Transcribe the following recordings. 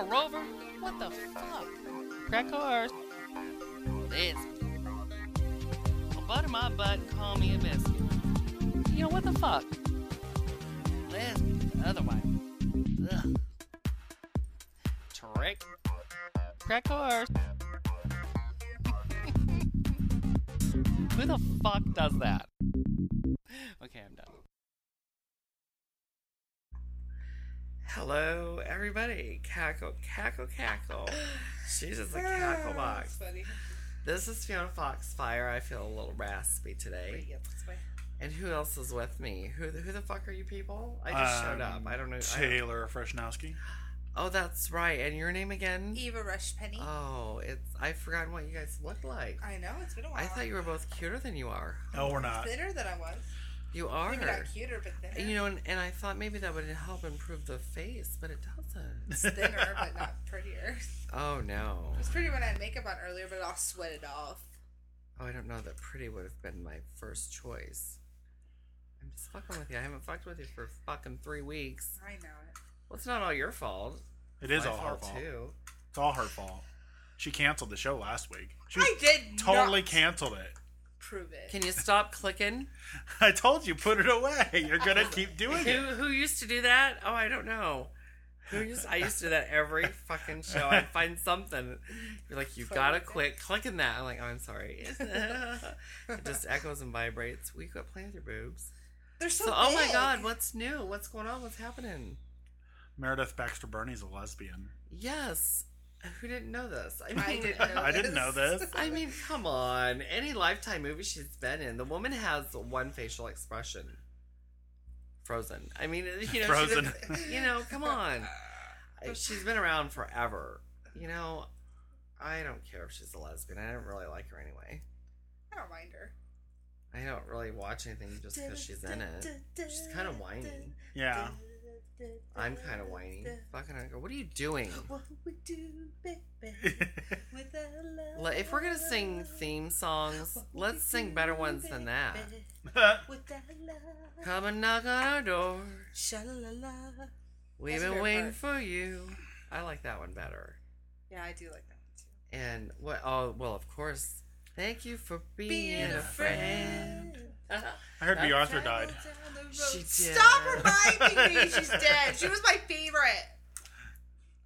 Oh, Rover, what the fuck? Crack course. This. Well, butter my butt call me a biscuit. You know what the fuck? Lesbian, the other way. Ugh. Trick. Crack course. Who the fuck does that? Hello, everybody. Cackle, cackle, cackle. She's just a cackle box. funny. This is Fiona Foxfire. I feel a little raspy today. Yep, that's. And who else is with me? Who who the fuck are you people? I just showed up. Um, I don't know. I don't- Taylor Freshnowski. oh, that's right. And your name again? Eva Rush Penny. Oh, it's I've forgotten what you guys look like. I know it's been a while. I thought you were both cuter than you are. No, we're not. thinner than I was. You are. Maybe not cuter, but thinner. You know, and, and I thought maybe that would help improve the face, but it doesn't. It's thinner, but not prettier. oh no. It was pretty when I had makeup on earlier, but I'll sweat it off. Oh, I don't know that pretty would have been my first choice. I'm just fucking with you. I haven't fucked with you for fucking three weeks. I know it. Well, it's not all your fault. It is My all her fault. too. It's all her fault. She canceled the show last week. She I did totally not canceled it. Prove it. Can you stop clicking? I told you, put it away. You're gonna keep doing Who it. who used to do that? Oh, I don't know. Who used? I used to do that every fucking show. I'd find something. You're like, you gotta quit clicking that. I'm like, oh, I'm sorry. it just echoes and vibrates. We quit playing with your boobs. They're so, So, oh my god, what's new? What's going on? What's happening? Meredith Baxter Birney's a lesbian. Yes. Who didn't know this? I mean, I didn't know I didn't know this. I mean, come on. Any Lifetime movie she's been in, the woman has one facial expression. Frozen. I mean, you know, Frozen. You know, come on. She's been around forever. You know, I don't care if she's a lesbian. I don't really like her anyway. I don't mind her. I don't really watch anything just because she's in it. She's kind of whiny. Yeah. I'm kind of whiny. Fucking, girl, what are you doing? What we do, baby, with our love. If we're gonna sing theme songs, let's sing better ones than that. With our love. Come and knock on our door. Sha-la-la-la. We've That's been your waiting part. for you. I like that one better. Yeah, I do like that one too. And what? Oh, well, of course. Thank you for being, Being a a friend. I heard Bea Arthur died. She did. Stop reminding me she's dead. She was my favorite.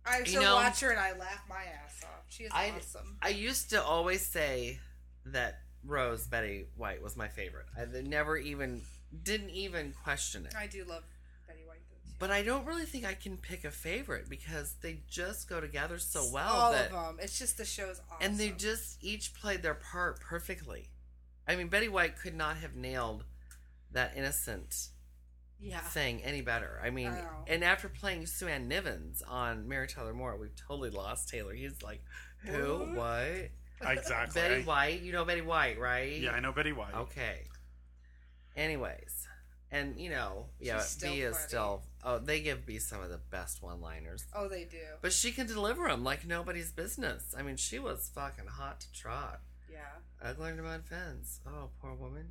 I You still know- watch her and I laugh my ass off. She is I- awesome. I used to always say that Rose Betty White was my favorite. I never even didn't even question it. I do love Betty White though too. But I don't really think I can pick a favorite because they just go together so well All that of them. It's just the show's awesome. and they just each played their part perfectly. I mean, Betty White could not have nailed that innocent yeah. thing any better. I mean, I and after playing Sue Ann Nivens on Mary Tyler Moore, we've totally lost Taylor. He's like, who? What? What? Exactly. Betty White. You know Betty White, right? Yeah, I know Betty White. Okay. Anyways, and you know, yeah, She's Bea is funny. still. Oh, they give Bea some of the best one-liners. Oh, they do. But she can deliver them like nobody's business. I mean, she was fucking hot to trot. Yeah. Ugly to mud fence. Oh, poor woman.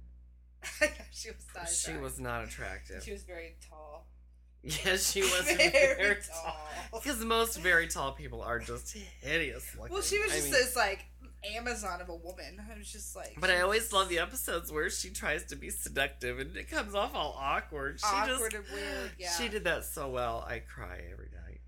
she was not. She attractive. was not attractive. She was very tall. Yes, she was Very very, tall. Because most very tall people are just hideous looking. Well, she was I just mean- this like Amazon of a woman. I was just like. But I always love the episodes where she tries to be seductive and it comes off all awkward. She awkward just and weird. Yeah. she did that so well. I cry every night.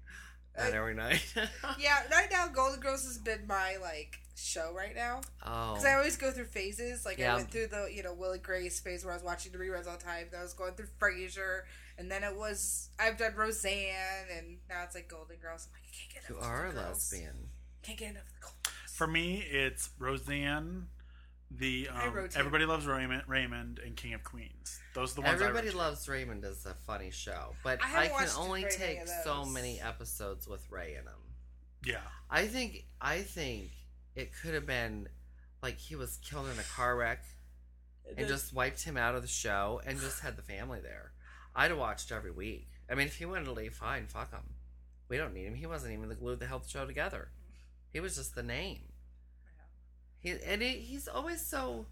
Not Uh, every night. Yeah, right now Golden Girls has been my like show right now oh. because I always go through phases. Like Yeah. I went through the you know Will and Grace phase where I was watching the reruns all the time. Then I was going through Frasier, and then it was I've done Roseanne, and now it's like Golden Girls. I'm like I can't get you are a girls. lesbian. Can't get enough of the Golden Girls. For me, it's Roseanne, the um, rotate. Everybody Loves Raymond, Raymond, and King of Queens. Those are the ones. Everybody rotate. Loves Raymond is a funny show, but I I, can only take so many episodes with Ray in them. Yeah, I think I think it could have been like he was killed in a car wreck and just wiped him out of the show and just had the family there. I'd have watched every week. I mean, if he wanted to leave, fine, fuck him. We don't need him. He wasn't even the glue that held the show together. He was just the name. He and he, he's always so.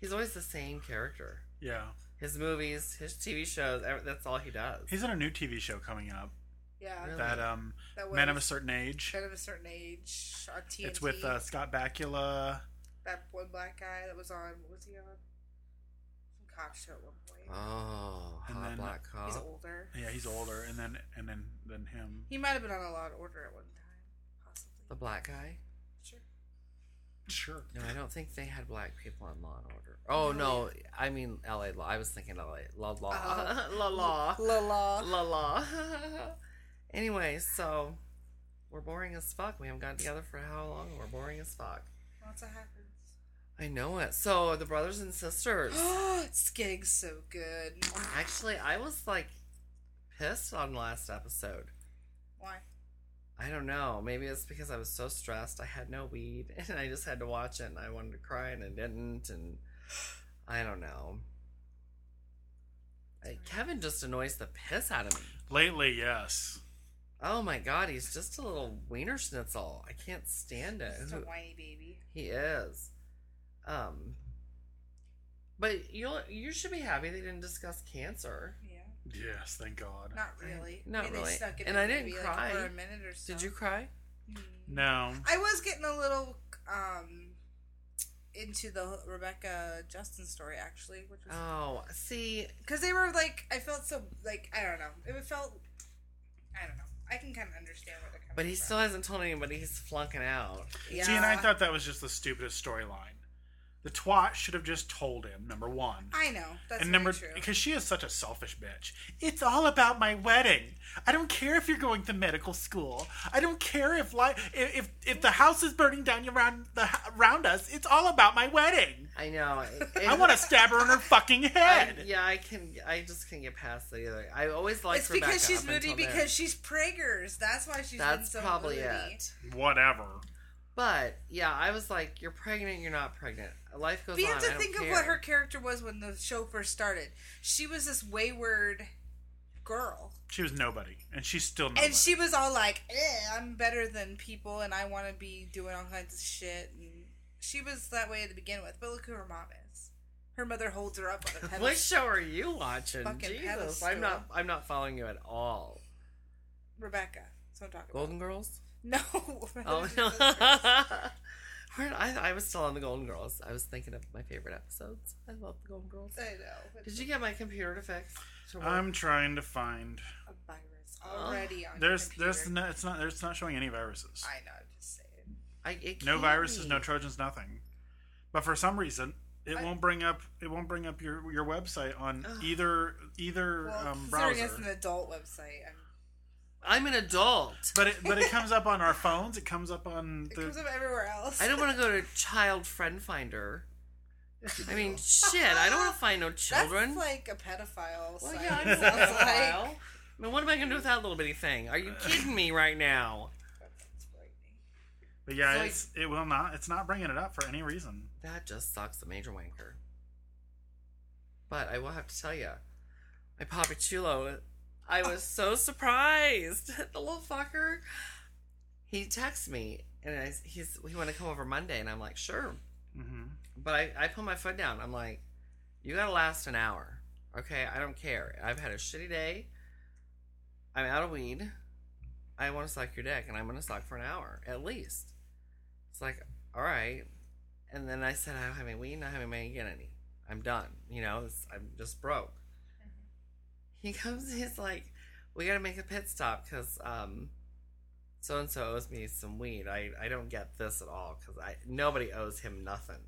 He's always the same character. yeah. His movies, his TV shows, that's all he does. He's in a new TV show coming up. Yeah, Really? That um, that was Men of a Certain Age. Men of a Certain Age on TNT. It's with uh, Scott Bakula. that one black guy that was on. What was he on? Some cop show at one point. Oh, And hot then- black cop. He's older. Yeah, he's older, and then and then then him. He might have been on a Law and Order at one time, possibly. The black guy? Sure. Sure. No, I don't think they had black people on Law and Order. Oh no, I mean L.A. Law. I was thinking L.A. Law Law Uh, La Law La la. La La. anyway, so we're boring as fuck. We haven't gotten together for how long? We're boring as fuck. Lots of happens. I know it. So the brothers and sisters. it's so good. Actually, I was like pissed on last episode. Why? I don't know. Maybe it's because I was so stressed. I had no weed, and I just had to watch it, and I wanted to cry, and I didn't, and I don't know. I, Kevin just annoys the piss out of me. Lately, yes. Oh my god, he's just a little wiener schnitzel. I can't stand it. Just a whiny baby. He is. Um. But you you should be happy they didn't discuss cancer. Yeah. Yes, thank God. Not really. Not I mean, they really. it And in I didn't maybe, cry. Like, for a minute or so. Did you cry? Hmm. No. I was getting a little um into the Rebecca Justin story actually, which was Oh, see, because they were like I felt so like I don't know. It felt I don't know. I can kind of understand where they're coming. but he from. still hasn't told anybody he's flunking out. Yeah. See, and I thought that was just the stupidest storyline. The twat should have just told him, number one. I know that's and number true. because she is such a selfish bitch. It's all about my wedding. I don't care if you're going to medical school. I don't care if li- if if, if the house is burning down around the around us. It's all about my wedding. I know. I want to stab her in her fucking I, head. yeah, I can. I just can't get past the other. I always liked it's Rebecca because she's moody because then. she's preggers. That's why she's That's been so probably moody. it. Whatever. But yeah, I was like, "You're pregnant. You're not pregnant. Life goes But you on." have to I don't think care. of what her character was when the show first started. She was this wayward girl. She was nobody, and she's still nobody. And she was all like, eh, I'm better than people and I want to be doing all kinds of shit. And she was that way to begin with. But look who her mom is. Her mother holds her up on a pedestal. What show are you watching? Fucking Jesus, pedestal. I'm not. I'm not following you at all. Rebecca. That's what I'm talking Golden Girls. About. No. Oh no. Where I, I was still on the Golden Girls. I was thinking of my favorite episodes. I love the Golden Girls. I know. Did you get my computer to fix? To work? I'm trying to find. A virus already on There's your there's no, it's not there's not showing any viruses. I know. I'm just saying. I, it No viruses, be. no trojans, nothing. But for some reason, it I- won't bring up it won't bring up your your website on Ugh. either either Well, um, browser. it's an adult website, I'm, I'm an adult. But it but it comes up on our phones. It comes up on it the. comes up everywhere else. I don't want to go to Child Friend Finder. I mean, shit. I don't want to find no children. That's like a pedophile well, site. yeah, I'm sounds a like. pedophile. I mean, what am I gonna do with that little bitty thing? Are you kidding me right now? But yeah, It's it's, it will not. It's not bringing it up for any reason. That just sucks, the major wanker. But I will have to tell you, my Papi Chulo, I was so surprised. the little fucker. He texts me and I, he's he want to come over Monday, and I'm like, sure. hmm But I, I put my foot down. I'm like, you gotta last an hour. Okay, I don't care. I've had a shitty day. I'm out of weed. I want to suck your dick, and I'm gonna suck for an hour at least. It's like, all right. And then I said, I don't have any weed. Not having money to get any. I'm done. You know, I'm just broke. He comes. He's like, we gotta make a pit stop because um, so and so owes me some weed. I I don't get this at all because I nobody owes him nothing.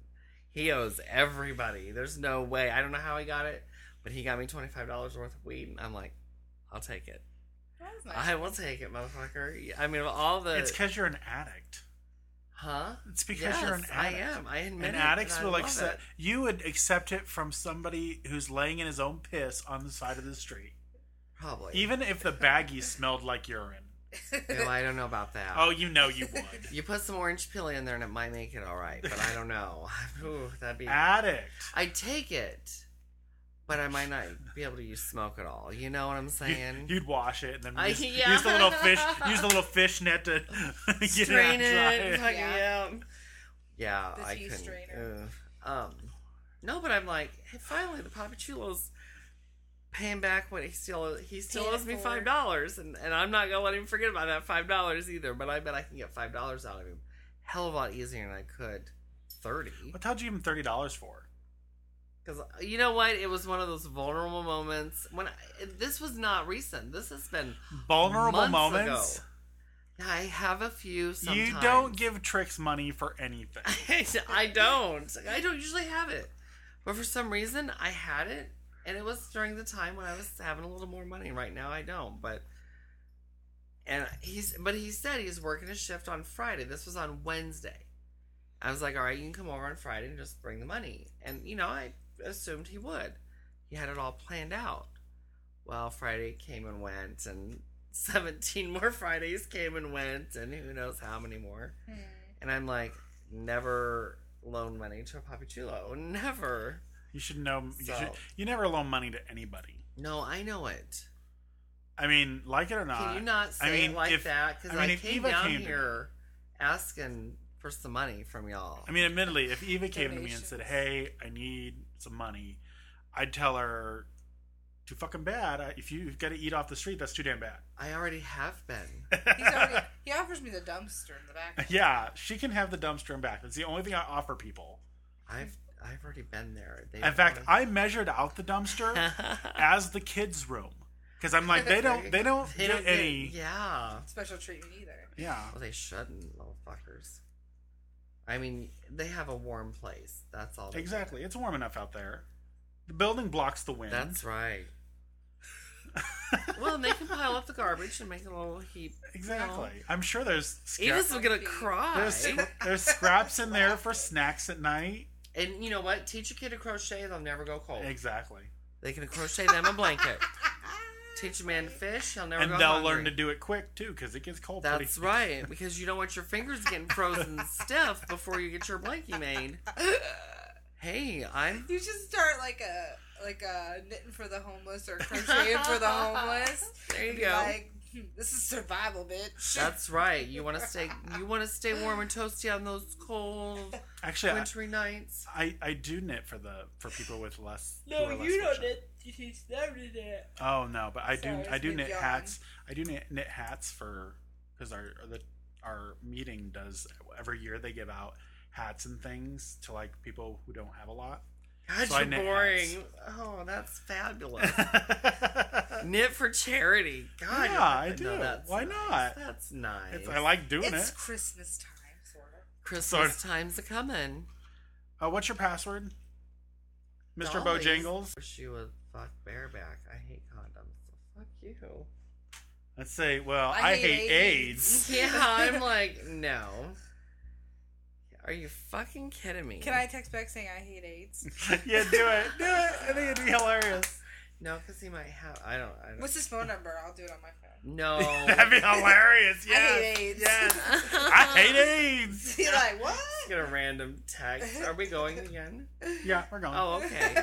He owes everybody. There's no way. I don't know how he got it, but he got me twenty five dollars worth of weed, and I'm like, I'll take it. Nice. I will take it, motherfucker. I mean, all the It's because you're an addict. Huh? It's because you're an Yes, I addict. am. I admit And it, addicts and I will accept. You would accept it from somebody who's laying in his own piss on the side of the street, Probably. even if the baggie smelled like urine. Ew, I don't know about that. Oh, you know you would. You put some orange peel in there and it might make it all right, but I don't know. Ooh, that'd be. Addict. I'd take it, but I might not be able to use smoke at all. You know what I'm saying? You, would wash it and then I- use, yeah. use the little fish. Use the little fish net to get Strain it. it. out dry. fucking- Yeah. yeah. Yeah, The I tea couldn't. strainer. Um, no, but I'm like, hey, finally the Papi Chulo's. paying back when he still he still Paying it owes me five dollars, and and I'm not gonna let him forget about that five dollars either. But I bet I can get five dollars out of him, hell of a lot easier than I could thirty. What the hell did you give him thirty dollars for? Because uh, you know what, it was one of those vulnerable moments when I, this was not recent. This has been Vulnerable moments. ago. I have a few. Sometimes. You don't give tricks money for anything. I don't. I don't usually have it. But for some reason, I had it. And it was during the time when I was having a little more money. Right now, I don't. But. And he's. But he said he's working a shift on Friday. This was on Wednesday. I was like, all right, you can come over on Friday and just bring the money. And, you know, I assumed he would. He had it all planned out. Well, Friday came and went, and 17 more Fridays came and went, and who knows how many more. Hmm. And I'm like, never loan money to a Papi Chulo. Never. You should know. You, should, you never loan money to anybody. No, I know it. I mean, like it or not. Can you not say I mean, it like if- that? Because I I, mean, if came Eva down came to here asking for some money from y'all. I mean, admittedly, if Eva came to me and said, "Hey, I need some money," I'd tell her, "Too fucking bad. If you've got to eat off the street, that's too damn bad." I already have been. He's already, he offers me the dumpster in the back. yeah, she can have the dumpster and back. That's the only thing I offer people. I've I've already been there. They In fact, I measured out the dumpster as the kids' room because I'm like, they don't, they don't they get don't get- any. Yeah. Special treatment either. Yeah, Well, they shouldn't, little fuckers. I mean, they have a warm place. That's all. they exactly. It's warm enough out there. The building blocks the wind. That's right. well, and they can pile up the garbage and make a little heap. exactly. I'm sure there's Eva's scraps. gonna cry. There's, there's scraps in there for snacks at night. And you know what? Teach a kid to crochet, they'll never go cold. Exactly. They can crochet them a blanket. Teach a man to fish, he'll never and go they'll hungry. learn to do it quick too, because it gets cold. That's pretty. right, because you don't want your fingers getting frozen stiff before you get your blankie made. Hey, I'm. You should start like a like a knitting for the homeless or crocheting for the homeless. There you go. Like, "Hmm, this is survival, bitch. That's right. You want to stay. You want to stay warm and toasty on those cold, Actually, I, wintry nights. I I do knit for the for people with less. no, who less you don't fortunate. knit. You started it. Oh no, but I do Sorry, I do knit yawn. hats. I do knit, knit hats for because our the our meeting does every year they give out hats and things to like people who don't have a lot. God, So you're boring. hats. Oh, that's fabulous. Knit for charity. God, Yeah, you're- I do. that's Why nice. not? That's nice. It's, I like doing It's it. Christmas time, sort of. Christmas Sorta. times a coming. Uh, what's your password, Mister Dollies. Bojangles? Wish you would fuck bareback. I hate condoms. So fuck you. Let's say, well, I I, hate hate, AIDS. AIDS. Yeah, I'm like, no. Are you fucking kidding me? Can I text back saying I hate AIDS? yeah, do it, do it. I think it'd be hilarious. No, because he might have. I don't. I don't. What's his phone number? I'll do it on my phone. No. That'd be hilarious. I hate AIDS. yes. I hate AIDS. You're like, what? Get a random text. Are we going again? Yeah, we're going. Oh, okay.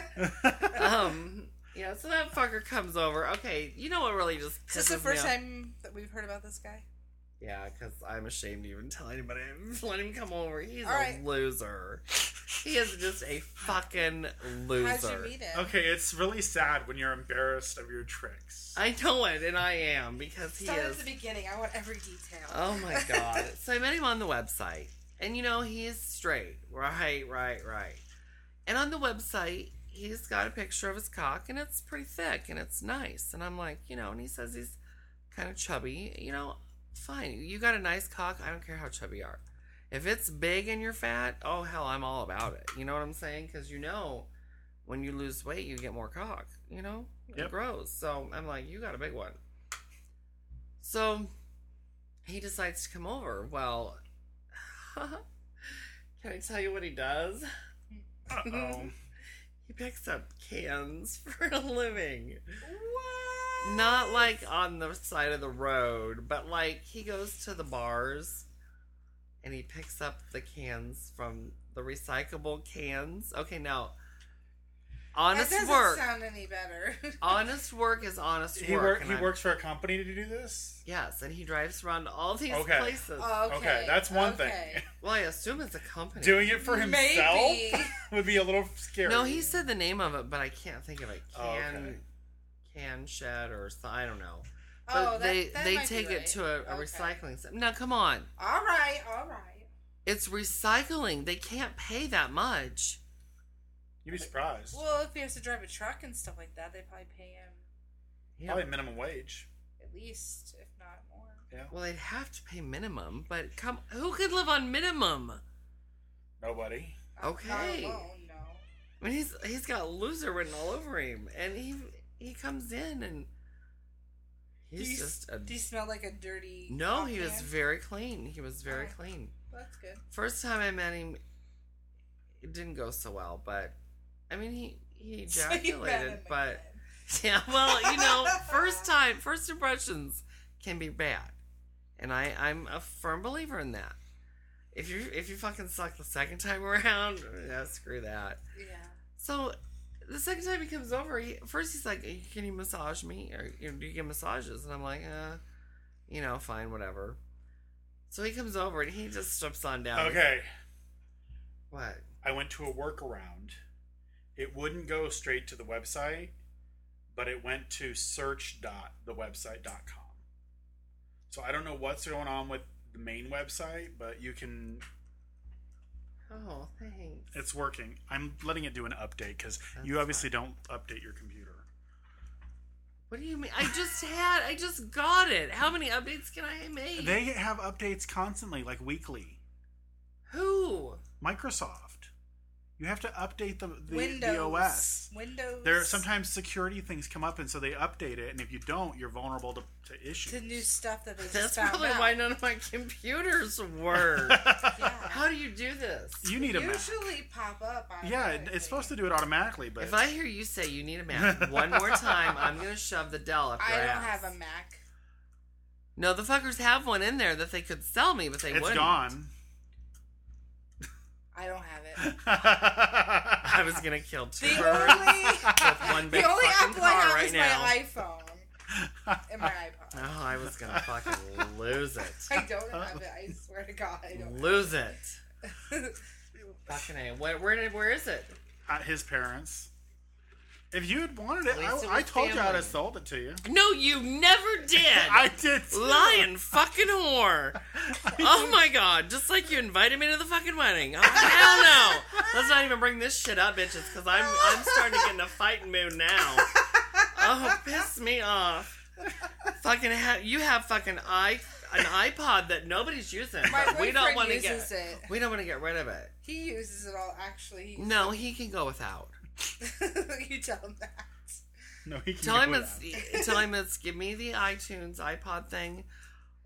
um. Yeah. So that fucker comes over. Okay. You know what really just Is this the pisses me first off? time that we've heard about this guy? Yeah, because I'm ashamed to even tell anybody. Let him come over. He's All a right. loser. He is just a fucking loser. How'd you meet him? Okay, it's really sad when you're embarrassed of your tricks. I know it, and I am because he Start is. at the beginning. I want every detail. Oh my god. so I met him on the website. And you know, he is straight. Right, right, right. And on the website, he's got a picture of his cock and it's pretty thick and it's nice. And I'm like, you know, and he says he's kind of chubby. You know, fine. You got a nice cock. I don't care how chubby you are. If it's big and you're fat, oh hell, I'm all about it. You know what I'm saying? Because you know, when you lose weight, you get more cock. You know, it Yep. grows. So I'm like, you got a big one. So he decides to come over. Well, can I tell you what he does? Uh oh. He picks up cans for a living. What? Not like on the side of the road, but like he goes to the bars and he picks up the cans from the recyclable cans. Okay, now honest that doesn't work. sound any better. honest work is honest He work. work. He I'm- works for a company to do this. Yes, and he drives around all these Okay. places. Oh, okay. Okay, that's one okay. thing. well, I assume it's a company. Doing it for himself Maybe. would be a little scary. No, he said the name of it, but I can't think of it. Oh, Can okay. can shed or so, I don't know. Oh, but oh, that, they that they might be take it to a, a Okay. recycling center. Now come on, All right, all right. it's recycling. They can't pay that much. You'd be surprised. Well, if he has to drive a truck and stuff like that, they probably pay him Yeah. Probably minimum wage. at least, if not more. Yeah. Well, they'd have to pay minimum, but come, who could live on minimum? Nobody. Uh, okay. Not alone, no. I mean, he's he's got loser written all over him, and he he comes in and Do he's you, just a do you smell like a dirty? no. cock He was very clean. He was very Oh. clean. That's good. First time I met him, it didn't go so well, but I mean, he he So you met ejaculated, him but again. yeah, well, you know, first time, first impressions can be bad, and I I'm a firm believer in that. If you if you fucking suck the second time around, yeah, screw that. Yeah. So the second time he comes over, he, first he's like, "Can you massage me, or you know, do you get massages?" And I'm like, "Uh, you know, fine, whatever." So he comes over and he just strips on down. Okay. What? I went to a workaround. It wouldn't go straight to the website, but it went to search.thewebsite.com. So I don't know what's going on with the main website, but you can. Oh, thanks. It's working. I'm letting it do an update because you obviously don't update your computer. What do you mean? I just had, I just got it. How many updates can I make? They have updates constantly, like weekly. Who? Microsoft. You have to update the, the, Windows. the OS. Windows. There sometimes security things come up, and so they update it. And if you don't, you're vulnerable to, to issues. to new stuff that they just That's found probably out. why none of my computers work. Yeah. How do you do this? you need a Mac. Usually pop up. Yeah, it- it's supposed to do it automatically, but If I hear you say you need a Mac one more time, I'm gonna shove the Dell up I your don't ass. have a Mac. No, the fuckers have one in there that they could sell me, but they it's wouldn't. gone. I don't have it. I was gonna kill two The birds only with one big the only fucking Apple I car have right is now. my iPhone and my iPod. Oh, I was gonna fucking lose it. I don't have it. I swear to God, I don't. Lose it. Fucking A. Where, where, did- where is it? At his parents. If you had wanted it, At it I, I was told you I'd have sold it to you. No, you never did. I did. too. Lying fucking whore. Oh my god, just like you invited me to the fucking wedding. Oh, hell no. Let's not even bring this shit up, bitches, because I'm, I'm starting to get in a fighting mood now. Oh, piss me off. Fucking ha- you have fucking i an iPod that nobody's using, My we don't boyfriend want to get uses it. we don't want to get rid of it. He uses it all. Actually, No, he can go without. you tell him that. No, he can Tell him without. it's tell him it's give me the iTunes iPod thing,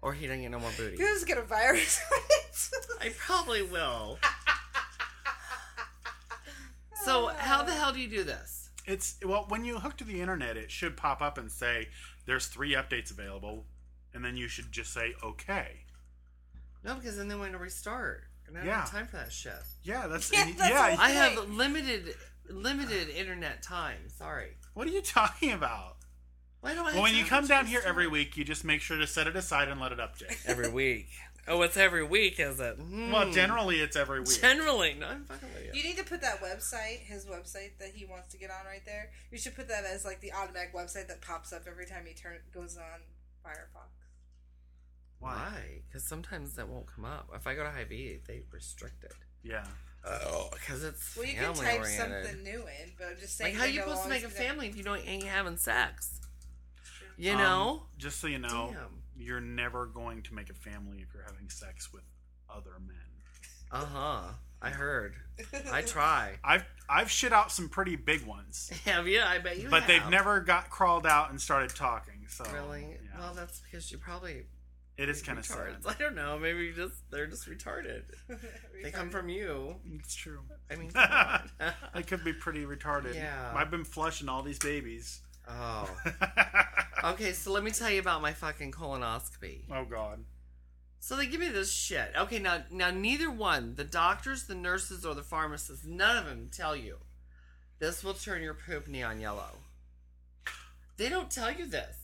or he don't get no more booty. He doesn't get a virus. I probably will. So how the hell do you do this? It's well when you hook to the internet, it should pop up and say there's three updates available, and then you should just say okay. No, because then they want to restart, and I don't Yeah. have time for that shit. Yeah, that's Yeah, that's yeah. I have limited limited internet time. Sorry. What are you talking about? Why don't I? Well, when you come down here restart? every week, you just make sure to set it aside and let it update. every week. Oh, it's every week, is it? Hmm. Well, generally it's every week. Generally, no, I'm fucking with you. You need to put that website, his website that he wants to get on right there. You should put that as like the automatic website that pops up every time he turn goes on Firefox. Why? Because sometimes that won't come up. If I go to Hy-Vee, they restrict it. Yeah. Oh, because it's Well, you can type oriented. something new in, but I'm just saying. Like, how are you supposed to make a family if you don't ain't having sex? You Um, know? just so you know, Damn. you're never going to make a family if you're having sex with other men. Uh huh. I heard. I try. I've I've shit out some pretty big ones, Have you? I bet you. but they've have. never got crawled out and started talking. So Really? yeah. Well, that's because you probably it is kind of sad. I don't know. Maybe just they're just retarded. They come from you. It's true. I mean, come on. I could be pretty retarded. Yeah. I've been flushing all these babies. oh. Okay, so let me tell you about my fucking colonoscopy. oh God. So they give me this shit. Okay, now now neither one, the doctors, the nurses, or the pharmacists, none of them tell you this will turn your poop neon yellow. They don't tell you this.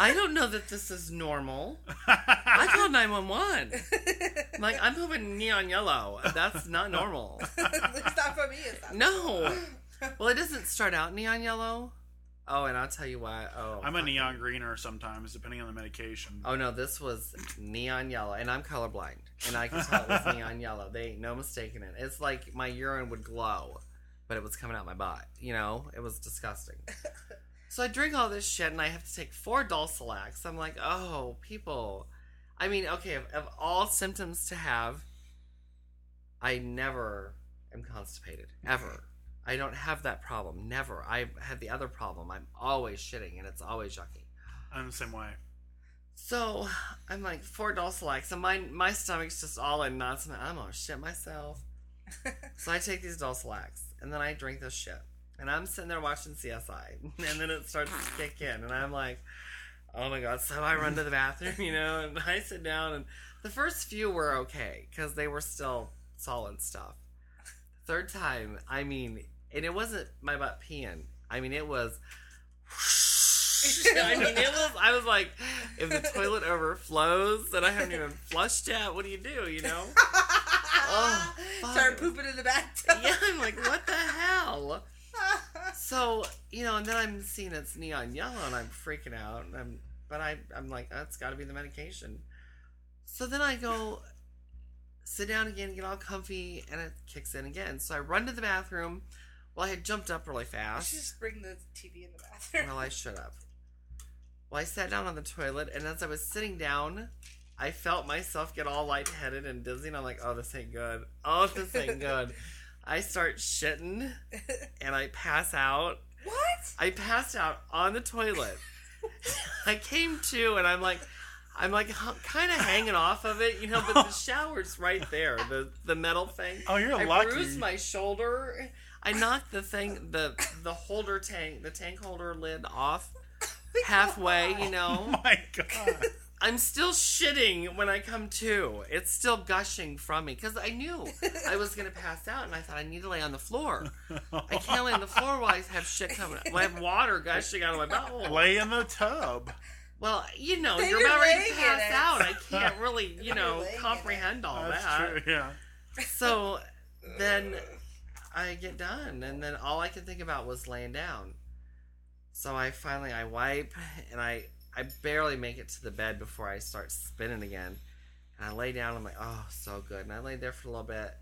I don't know that this is normal. I called 911. I'm like, I'm pooping neon yellow. That's not normal. it's not for me. It's not. No. Well, it doesn't start out neon yellow. Oh, and I'll tell you what. Oh, I'm a neon greener sometimes, depending on the medication. Oh no, this was neon yellow, and I'm colorblind, and I can tell it was neon yellow. They ain't no mistaking it. It's like my urine would glow, but it was coming out my butt. You know, it was disgusting. So I drink all this shit, and I have to take four Dulcolax. I'm like, oh, people. I mean, okay, of, of all symptoms to have, I never am constipated ever. I don't have that problem. Never. I have the other problem. I'm always shitting, and it's always yucky. I'm the same way. So I'm like four Dulcolax, and my my stomach's just all in knots, and I'm gonna shit myself. so I take these Dulcolax, and then I drink this shit, and I'm sitting there watching CSI, and then it starts to kick in, and I'm like, oh my god! So I run to the bathroom, you know, and I sit down, and the first few were okay because they were still solid stuff. Third time, I mean, and it wasn't my butt peeing. I mean, it was. I mean, it was. I was like, if the toilet overflows and I haven't even flushed yet, what do you do? You know? Oh, fuck. Start pooping in the bathtub. Yeah, I'm like, what the hell? So you know, and then I'm seeing it's neon yellow, and I'm freaking out. And I'm, but I, I'm like, that's got to be the medication. So then I go sit down again, get all comfy, and it kicks in again. So I run to the bathroom. Well, I had jumped up really fast. just bring the TV in the bathroom. Well, I should have. Well, I sat down on the toilet, and as I was sitting down, I felt myself get all lightheaded and dizzy, and I'm like, oh, this ain't good. Oh, this ain't good. I start shitting, and I pass out. what? I passed out on the toilet. I came to, and I'm like, I'm like kind of hanging off of it, you know, but the shower's right there, the the metal thing. Oh, you're I lucky. bruised my shoulder. I knocked the thing, the the holder tank, the tank holder lid off halfway. You Oh know, my god. I'm still shitting when I come to. It's still gushing from me because I knew I was gonna pass out, and I thought I need to lay on the floor. I can't lay on the floor while I have shit coming. While I have water gushing out of my butthole. Lay in the tub. Well, you know, Then you're you're about ready to pass out. I can't really, you know, comprehend all That's that. true. Yeah. So then I get done, and then all I could think about was laying down. So I finally I wipe, and I I barely make it to the bed before I start spinning again. And I lay down. I'm like, oh, so good. And I lay there for a little bit,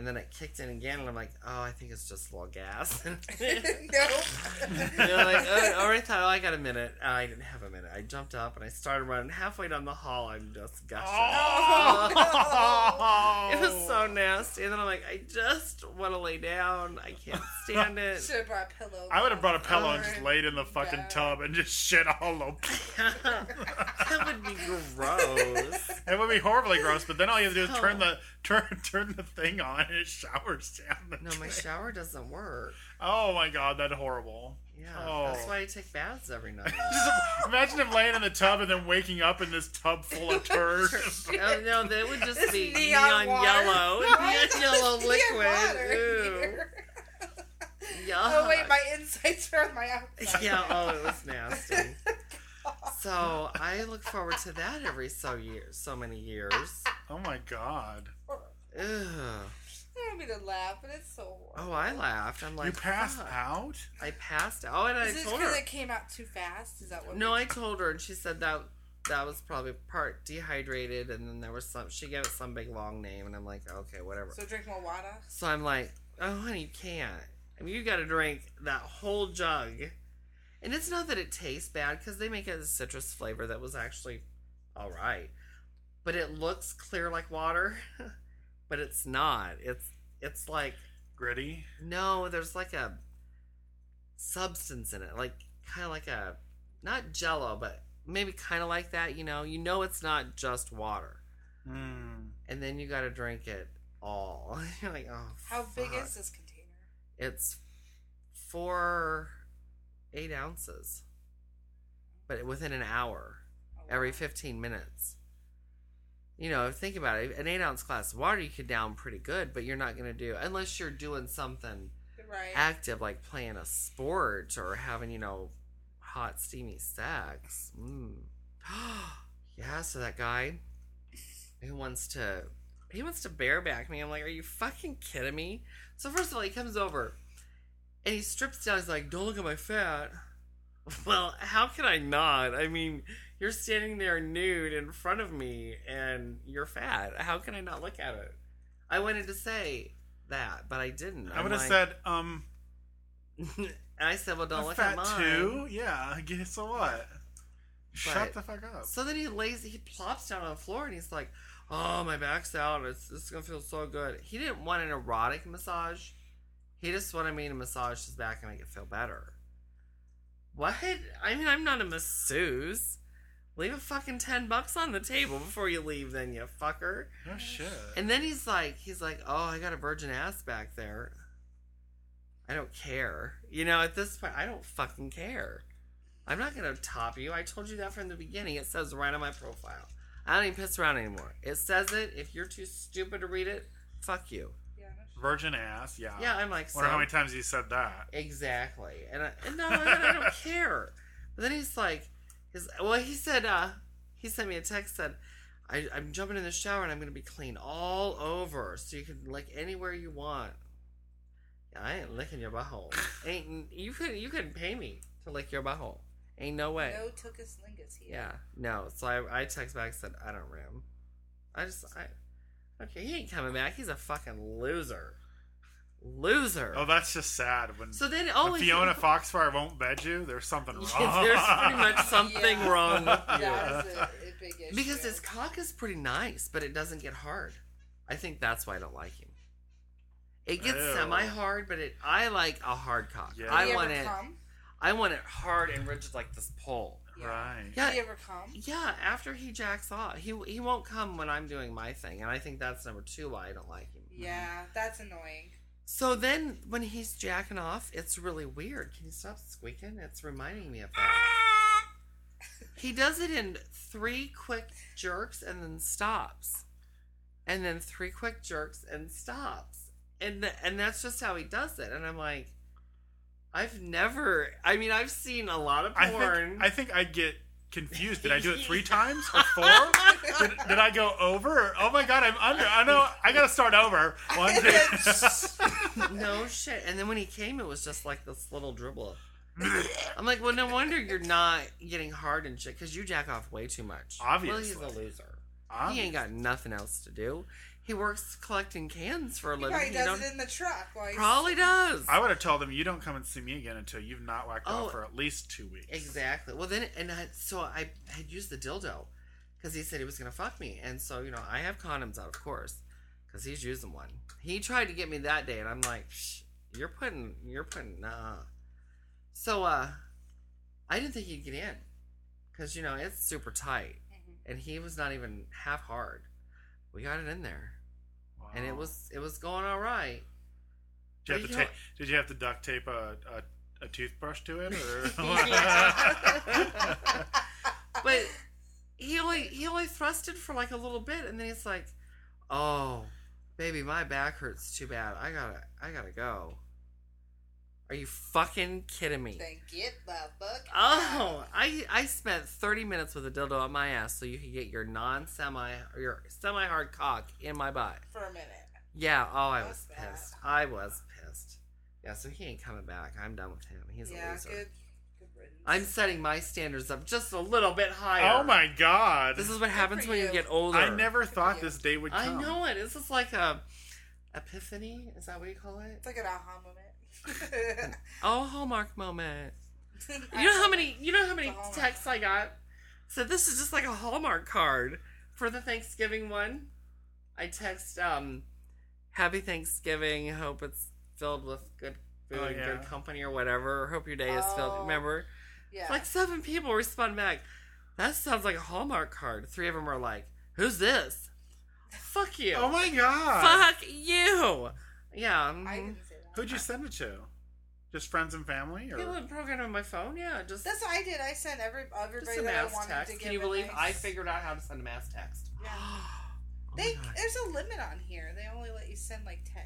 and then it kicked in again, and I'm like, oh, I think it's just a little gas. no. And I'm like, oh, all right, thought, oh, I got a minute. Uh, I didn't have a minute. I jumped up and I started running. Halfway down the hall, I'm just gushing. Oh. It was so nasty. And then I'm like, I just want to lay down. I can't stand it. Should have brought a pillow. I would have brought a pillow and just laid in the fucking Yeah. tub and just shit all over. that would be gross. It would be horribly gross, but then all you have to do is turn the turn turn the thing on and it showers down the No, my shower doesn't work. Oh my god, that's horrible. Yeah, Oh. that's why I take baths every night. Just imagine him laying in the tub and then waking up in this tub full of turds. Oh no, that would just This be neon neon, water. yellow, neon yellow liquid. water Ew. Oh wait, my insides are on my outside. yeah, oh, it was nasty. So I look forward to that every so year, so many years. Oh my god. Ugh. I don't mean to laugh, but it's so horrible. Oh, I laughed. I'm like, you passed fuck. out? I passed out. Oh, and I Is this told her. because it came out too fast? Is that what? No, I told her, and she said that that was probably part dehydrated, and then there was some. She gave it some big long name, and I'm like, okay, whatever. So drink more water. So I'm like, oh, honey, you can't. I mean, you got to drink that whole jug. And it's not that it tastes bad because they make it a citrus flavor that was actually all right, but it looks clear like water, but it's not. It's it's like Gritty? no, there's like a substance in it, like kind of like a not Jello, but maybe kind of like that. You know, you know, it's not just water, Mm. and then you got to drink it all. You're like, oh, How big is this container? It's four, eight ounces, but within an hour, Oh, every 15 minutes. You know, think about it. An eight ounce glass of water you could down pretty good, but you're not going to do, unless you're doing something right. active like playing a sport or having, you know, hot, steamy sex. Mm. yeah, so that guy who wants to he wants to bareback me. I'm like, are you fucking kidding me? So first of all, he comes over and he strips down. He's like, "Don't look at my fat." Well, how can I not? I mean, you're standing there nude in front of me and you're fat. How can I not look at it? I wanted to say that, but I didn't. I would have like- said, um, and I said, well, don't look fat at mine. too. Yeah, I guess so what? Shut the fuck up. So then he lays, he plops down on the floor and he's like, "Oh, my back's out. It's, it's gonna feel so good." He didn't want an erotic massage. He just wanted me to massage his back and make it feel better. What? I mean, I'm not a masseuse. Leave a fucking ten bucks on the table before you leave, then you fucker. No shit. And then he's like, he's like, "Oh, I got a virgin ass back there." I don't care. You know, at this point, I don't fucking care. I'm not gonna top you. I told you that from the beginning. It says right on my profile. I don't even piss around anymore. It says it. If you're too stupid to read it, fuck you. Yeah, no shit. Virgin ass. Yeah. Yeah, I'm like, Wonder so- how many times you said that. Exactly. And, I, and no, I, I don't care. But then he's like, his, well, he said, uh, he sent me a text said, I, I'm jumping in the shower and I'm going to be clean all over so you can lick anywhere you want. Yeah, I ain't licking your butthole. ain't you couldn't you couldn't pay me to lick your butthole. Ain't no way. No tuchus lingus here. Yeah, no. So I, I text back said I don't rim. I just I okay. He ain't coming back. He's a fucking loser. Loser. Oh, that's just sad. When, so then oh when he- Fiona Foxfire won't bed you, there's something wrong. There's pretty much something Yeah. wrong with you. That is a, a big issue. Because his cock is pretty nice, but it doesn't get hard. I think that's why I don't like him. It gets Ew. semi hard, but it I like a hard cock. Yeah. Did I want ever it Come? I want it hard and rigid like this pole. Right. Yeah. Did he ever come? Yeah, after he jacks off. He he won't come when I'm doing my thing, and I think that's number two why I don't like him. Yeah, that's annoying. So then when he's jacking off, it's really weird. Can you stop squeaking? It's reminding me of that. He does it in three quick jerks and then stops. And then three quick jerks and stops. And th- and that's just how he does it. And I'm like I've never I mean I've seen a lot of I porn. think I think I'd get confused. Did I do it three times or four? did, did I go over? Oh my god, I'm under. I know. I gotta start over. One, two. no shit. And then when he came it was just like this little dribble. I'm like, well, no wonder you're not getting hard and shit because you jack off way too much. Obviously. well, he's a loser. Um, He ain't got nothing else to do. He works collecting cans for a He living. probably He does don't- it in the truck. While probably does. I would have told him you don't come and see me again until you've not whacked Oh. off for at least two weeks. Exactly. Well, then, and I, so I had used the dildo because he said he was gonna fuck me, and so you know I have condoms out, of course, because he's using one. He tried to get me that day, and I'm like, Shh, you're putting, you're putting, nah. So, uh, I didn't think he'd get in because you know it's super tight, Mhm. and he was not even half hard. We got it in there, and it was it was going all right. Did you have to you ta- Did you have to duct tape a, a, a toothbrush to it, or? but he only he only thrusted for like a little bit and then he's like oh baby my back hurts too bad. I gotta i gotta go are you fucking kidding me Then get the fuck oh i i spent 30 minutes with a dildo on my ass so you could get your non-semi or your semi-hard cock in my butt for a minute. yeah oh i Fuck was that. pissed i was pissed yeah so he ain't coming back i'm done with him he's a loser good. Good i'm setting my standards up just a little bit higher oh my god! this is what happens when you you. get older. I never thought this day would come. I know it. This is like a epiphany. Is that what you call it? It's like an aha moment. Oh, Hallmark moment. You know how many? You know how many It's a Hallmark. texts I got? So this is just like a Hallmark card for the Thanksgiving one. I text um, "Happy Thanksgiving. Hope it's filled with good food, Oh, yeah. good company, or whatever. Hope your day is filled." Oh. Remember? Yeah. Like seven people respond back. That sounds like a Hallmark card. Three of them are like, "Who's this?" Fuck you. Oh my god! Fuck you. Yeah. I didn't say that. Who'd you send it to? Just friends and family, or People in program on my phone. Yeah, just That's what I did. I sent every just everybody a that I mass wanted text. to give Can you believe nice- I figured out how to send a mass text? Yeah. Oh They God. there's a limit on here. They only let you send like ten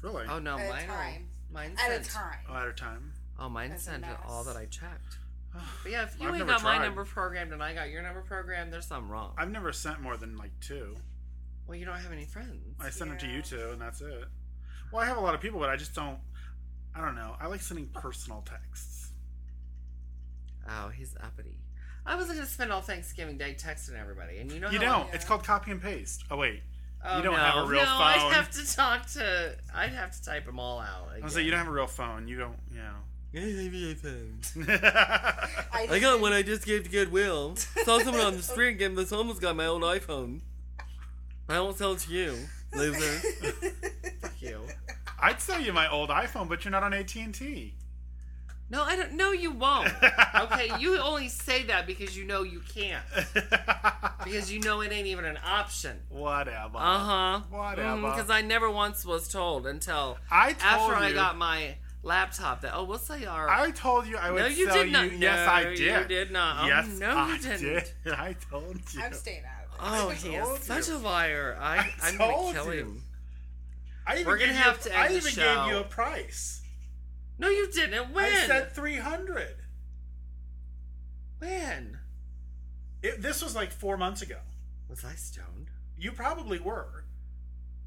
really? Oh no, at a mine. time. Mine at sent. a time. Oh, at a time. Oh, mine As a sent mass. all that I checked. But yeah, if you I've ain't never got my tried. number programmed and I got your number programmed, there's something wrong. I've never sent more than like two. well, you don't have any friends. I send them to Yeah. you two, and that's it. Well, I have a lot of people, but I just don't. I don't know. I like sending personal texts. Oh, he's uppity. I wasn't gonna spend all Thanksgiving Day texting everybody, and you know You how don't. yeah. It's called copy and paste. Oh wait, Oh, You don't no, have a real no, phone. I'd have to talk to. I'd have to type them all out. I was like, you don't have a real phone. You don't. You know. I, I got one I just gave to Goodwill. Saw someone on the street and gave this almost got my old iPhone. I won't sell it to you, loser. Fuck you. I'd sell you my old iPhone, but you're not on AT and T. No, I don't. No, you won't. Okay, you only say that because you know you can't. Because you know it ain't even an option. Whatever. Uh huh. Whatever. Because I never once was told until I told after I got my laptop that oh we'll sell you our. I told you I would no, you sell did not. you. Yes, I did. You did not. Oh, Yes, no, I you didn't. did. I told you. I'm staying out of it. Oh, he told is such a liar. I, I I'm gonna kill you. him. I even We're gonna have you, to end I the even show. gave you a price. No, you didn't. When? I said three hundred. when? This was like four months ago. Was I stoned? You probably were.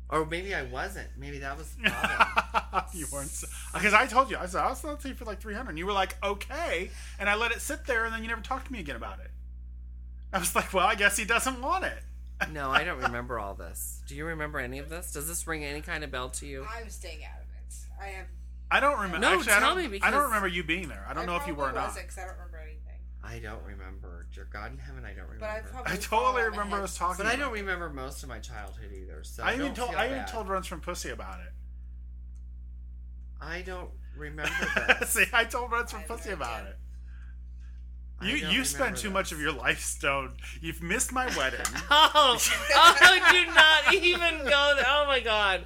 Or maybe I wasn't. Maybe that was the problem. you weren't because I told you I said I was going to you for like three hundred. And You were like okay, and I let it sit there, and then you never talked to me again about it. I was like, well, I guess he doesn't want it. No, I don't remember all this. Do you remember any of this? Does this ring any kind of bell to you? I'm staying out of it. I have. I don't remember. No, Actually, I tell don't, me I don't remember you being there. I don't know if you were or not. wasn't 'cause I don't remember anything. I don't remember. Dear God in heaven, I don't remember. But I probably. I totally remember head. us talking. But I don't it. remember most of my childhood either. So I even told I even bad. told Runs from Pussy about it. I don't remember this. See, I told Runs from Pussy about it. You you spent too this. much of your life stoned. You've missed my wedding. Oh, oh, do not even go there. Oh my god.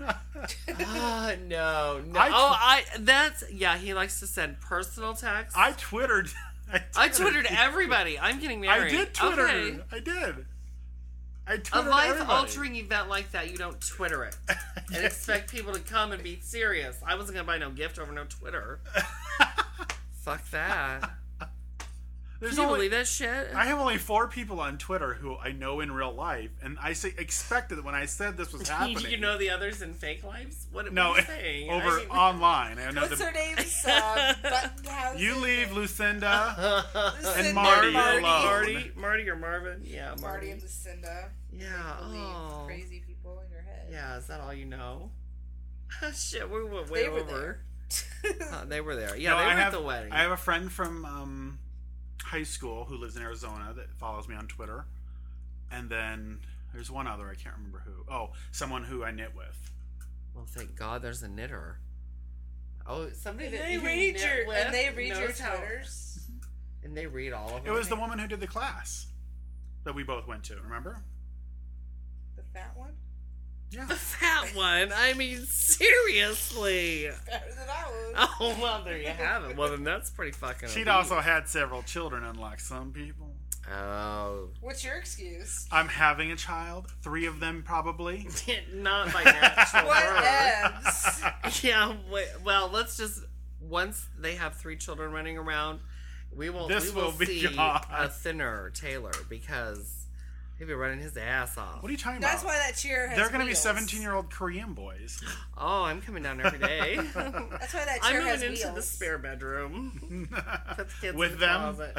Oh, no, no. I oh, I. That's yeah. He likes to send personal texts. I twittered. I twittered, I twittered everybody. I'm getting married. I did Twitter. Okay. I did. I A twittered a life-altering event like that, you don't Twitter it and expect people to come and be serious. I wasn't gonna buy no gift over no Twitter. Fuck that. There's Can you only, believe that shit? I have only four people on Twitter who I know in real life, and I say expected when I said this was happening. you know the others in fake lives? What, no, are you saying? over I mean- online. I know What's the, her name? Uh, you leave Lucinda. Lucinda, and Marty Marty. alone. Marty, Marty or Marvin? Yeah, Marty. Marty and Lucinda. yeah. Believe Oh. crazy people in your head. Yeah. Is that all you know? Shit, we went way They were over. there. Uh, they were there. Yeah, No, they were I have, at the wedding. I have a friend from um, high school who lives in Arizona that follows me on Twitter, and then there's one other I can't remember who. Oh, someone who I knit with. well, thank God there's a knitter. Oh, somebody that they you read knit your with and they read your knows Twitters. and they read all of It them. was the woman who did the class that we both went to. Remember? The fat one. Yeah. the fat one. I mean, seriously. Better than I was. Oh well, there you have it. Well, then that's pretty fucking. She'd elite. also had several children, unlike some people. Oh, What's your excuse? I'm having a child, three of them probably. not by natural What birth. Yeah. Well, let's just once they have three children running around, we will. This we will, will be see gone. a thinner Taylor because he'll be running his ass off. What are you talking about? That's about? why that chair has They're going to be wheels. 17 year old Korean boys. Oh, I'm coming down every day. That's why that I'm chair has moving into the spare bedroom. Put the kids in With the them. closet.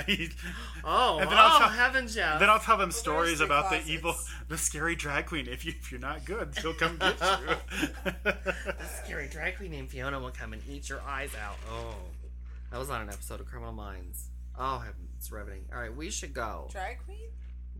Oh, And then I'll oh, tell- heavens, yeah. I'll tell them stories the about closets? the evil, the scary drag queen. If you if you're not good, she'll come get you. The scary drag queen named Fiona will come and eat your eyes out. Oh, that was on an episode of Criminal Minds. Oh, heavens, it's riveting. All right, we should go. Drag queen?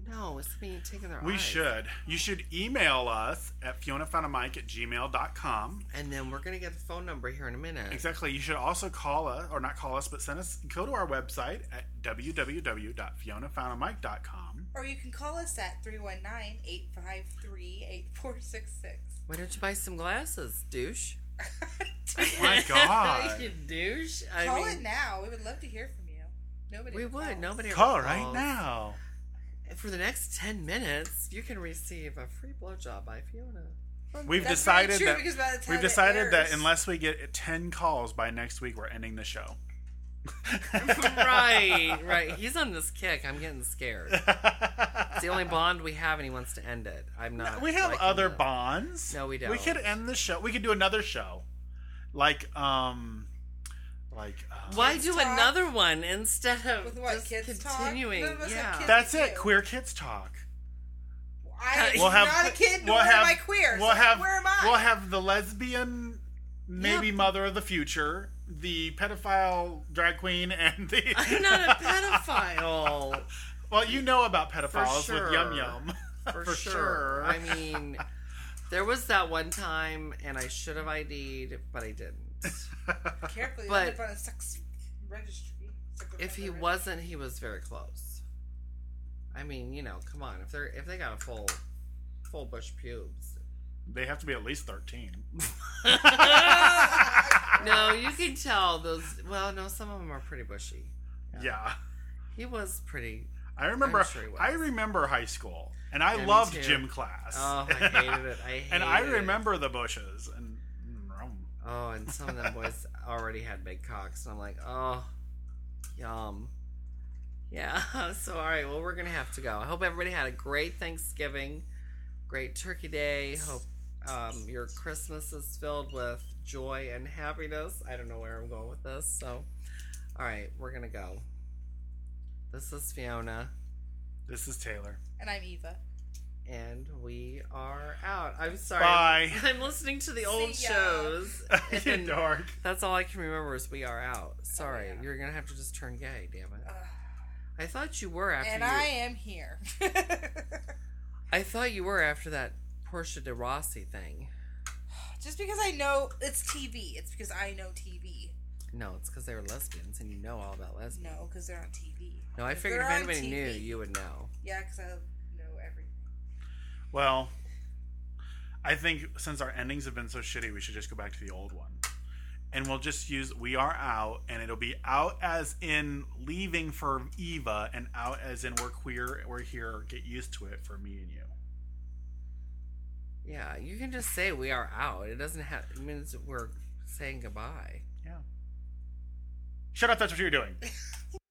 No, it's me taking their we eyes. should. You should email us at fionafoundamike at gmail.com. And then we're gonna get the phone number here in a minute. Exactly. You should also call us, or not call us, but send us, go to our website at www.fionafoundamike.com. Or you can call us at 319 853 8466. Why don't you buy some glasses, douche? My God. you douche. I Call mean, it now. We would love to hear from you. Nobody we calls. would. Nobody ever Call right calls. now. For the next ten minutes, you can receive a free blowjob by Fiona. We've That's decided very true, that because by the time we've it decided that airs- unless we get 10 calls by next week, we're ending the show. right, right. He's on this kick. I'm getting scared. It's the only bond we have, and he wants to end it. I'm not. we have liking other this. bonds. No, we We don't. We could end the show. We could do another show, like um, Like, uh, Why do talk? another one instead of With what, just kids continuing? None of us have yeah. kids. that's you. it. Queer kids talk. I am We'll have- not a kid, nor we'll have- am I queer. We'll so have where am I? we'll have the lesbian, maybe Yeah. mother of the future, the pedophile drag queen, and the. I'm not a pedophile. well, you know about pedophiles sure. with Yum Yum. For, For sure. sure. I mean, there was that one time, and I should have ID'd, but I didn't. Carefully, you but- end up on a sex registry. Sex If he offender wasn't, he was very close. I mean, you know, come on. If they're if they got a full full bush pubes, they have to be at least thirteen. no, you can tell those. Well, no, some of them are pretty bushy. Yeah. He was pretty. I remember. I'm sure. I remember high school, and I Yeah, loved too. gym class. Oh, I hated it. I hated and I it. remember the bushes and. Oh, and some of them boys already had big cocks, and I'm like, oh, yum. Yeah. So all right. Well, we're gonna have to go. I hope everybody had a great Thanksgiving, great Turkey Day. Hope um, your Christmas is filled with joy and happiness. I don't know where I'm going with this. So, all right, we're gonna go. This is Fiona, This is Taylor. And I'm Eva. And we are out. I'm sorry. Bye. I'm listening to the old See ya. shows. you and- dork. That's all I can remember is we are out. Oh, sorry, Oh, yeah. you're gonna have to just turn gay. Damn it! Ugh. I thought you were after and you. I am here. I thought you were after that Portia de Rossi thing. Just because I know it's TV, it's because I know TV. No, it's because they were lesbians, and you know all about lesbians. No, because they're on TV. No, I 'Cause figured if on anybody knew, you would know. Yeah, because I know everything. Well, I think since our endings have been so shitty, we should just go back to the old one. And we'll just use We Are Out, and it'll be out as in leaving for Eva, and out as in we're queer, we're here, get used to it for me and you. Yeah, you can just say we are out. It doesn't have. It means we're saying goodbye. Yeah. Shut up, that's what you're doing.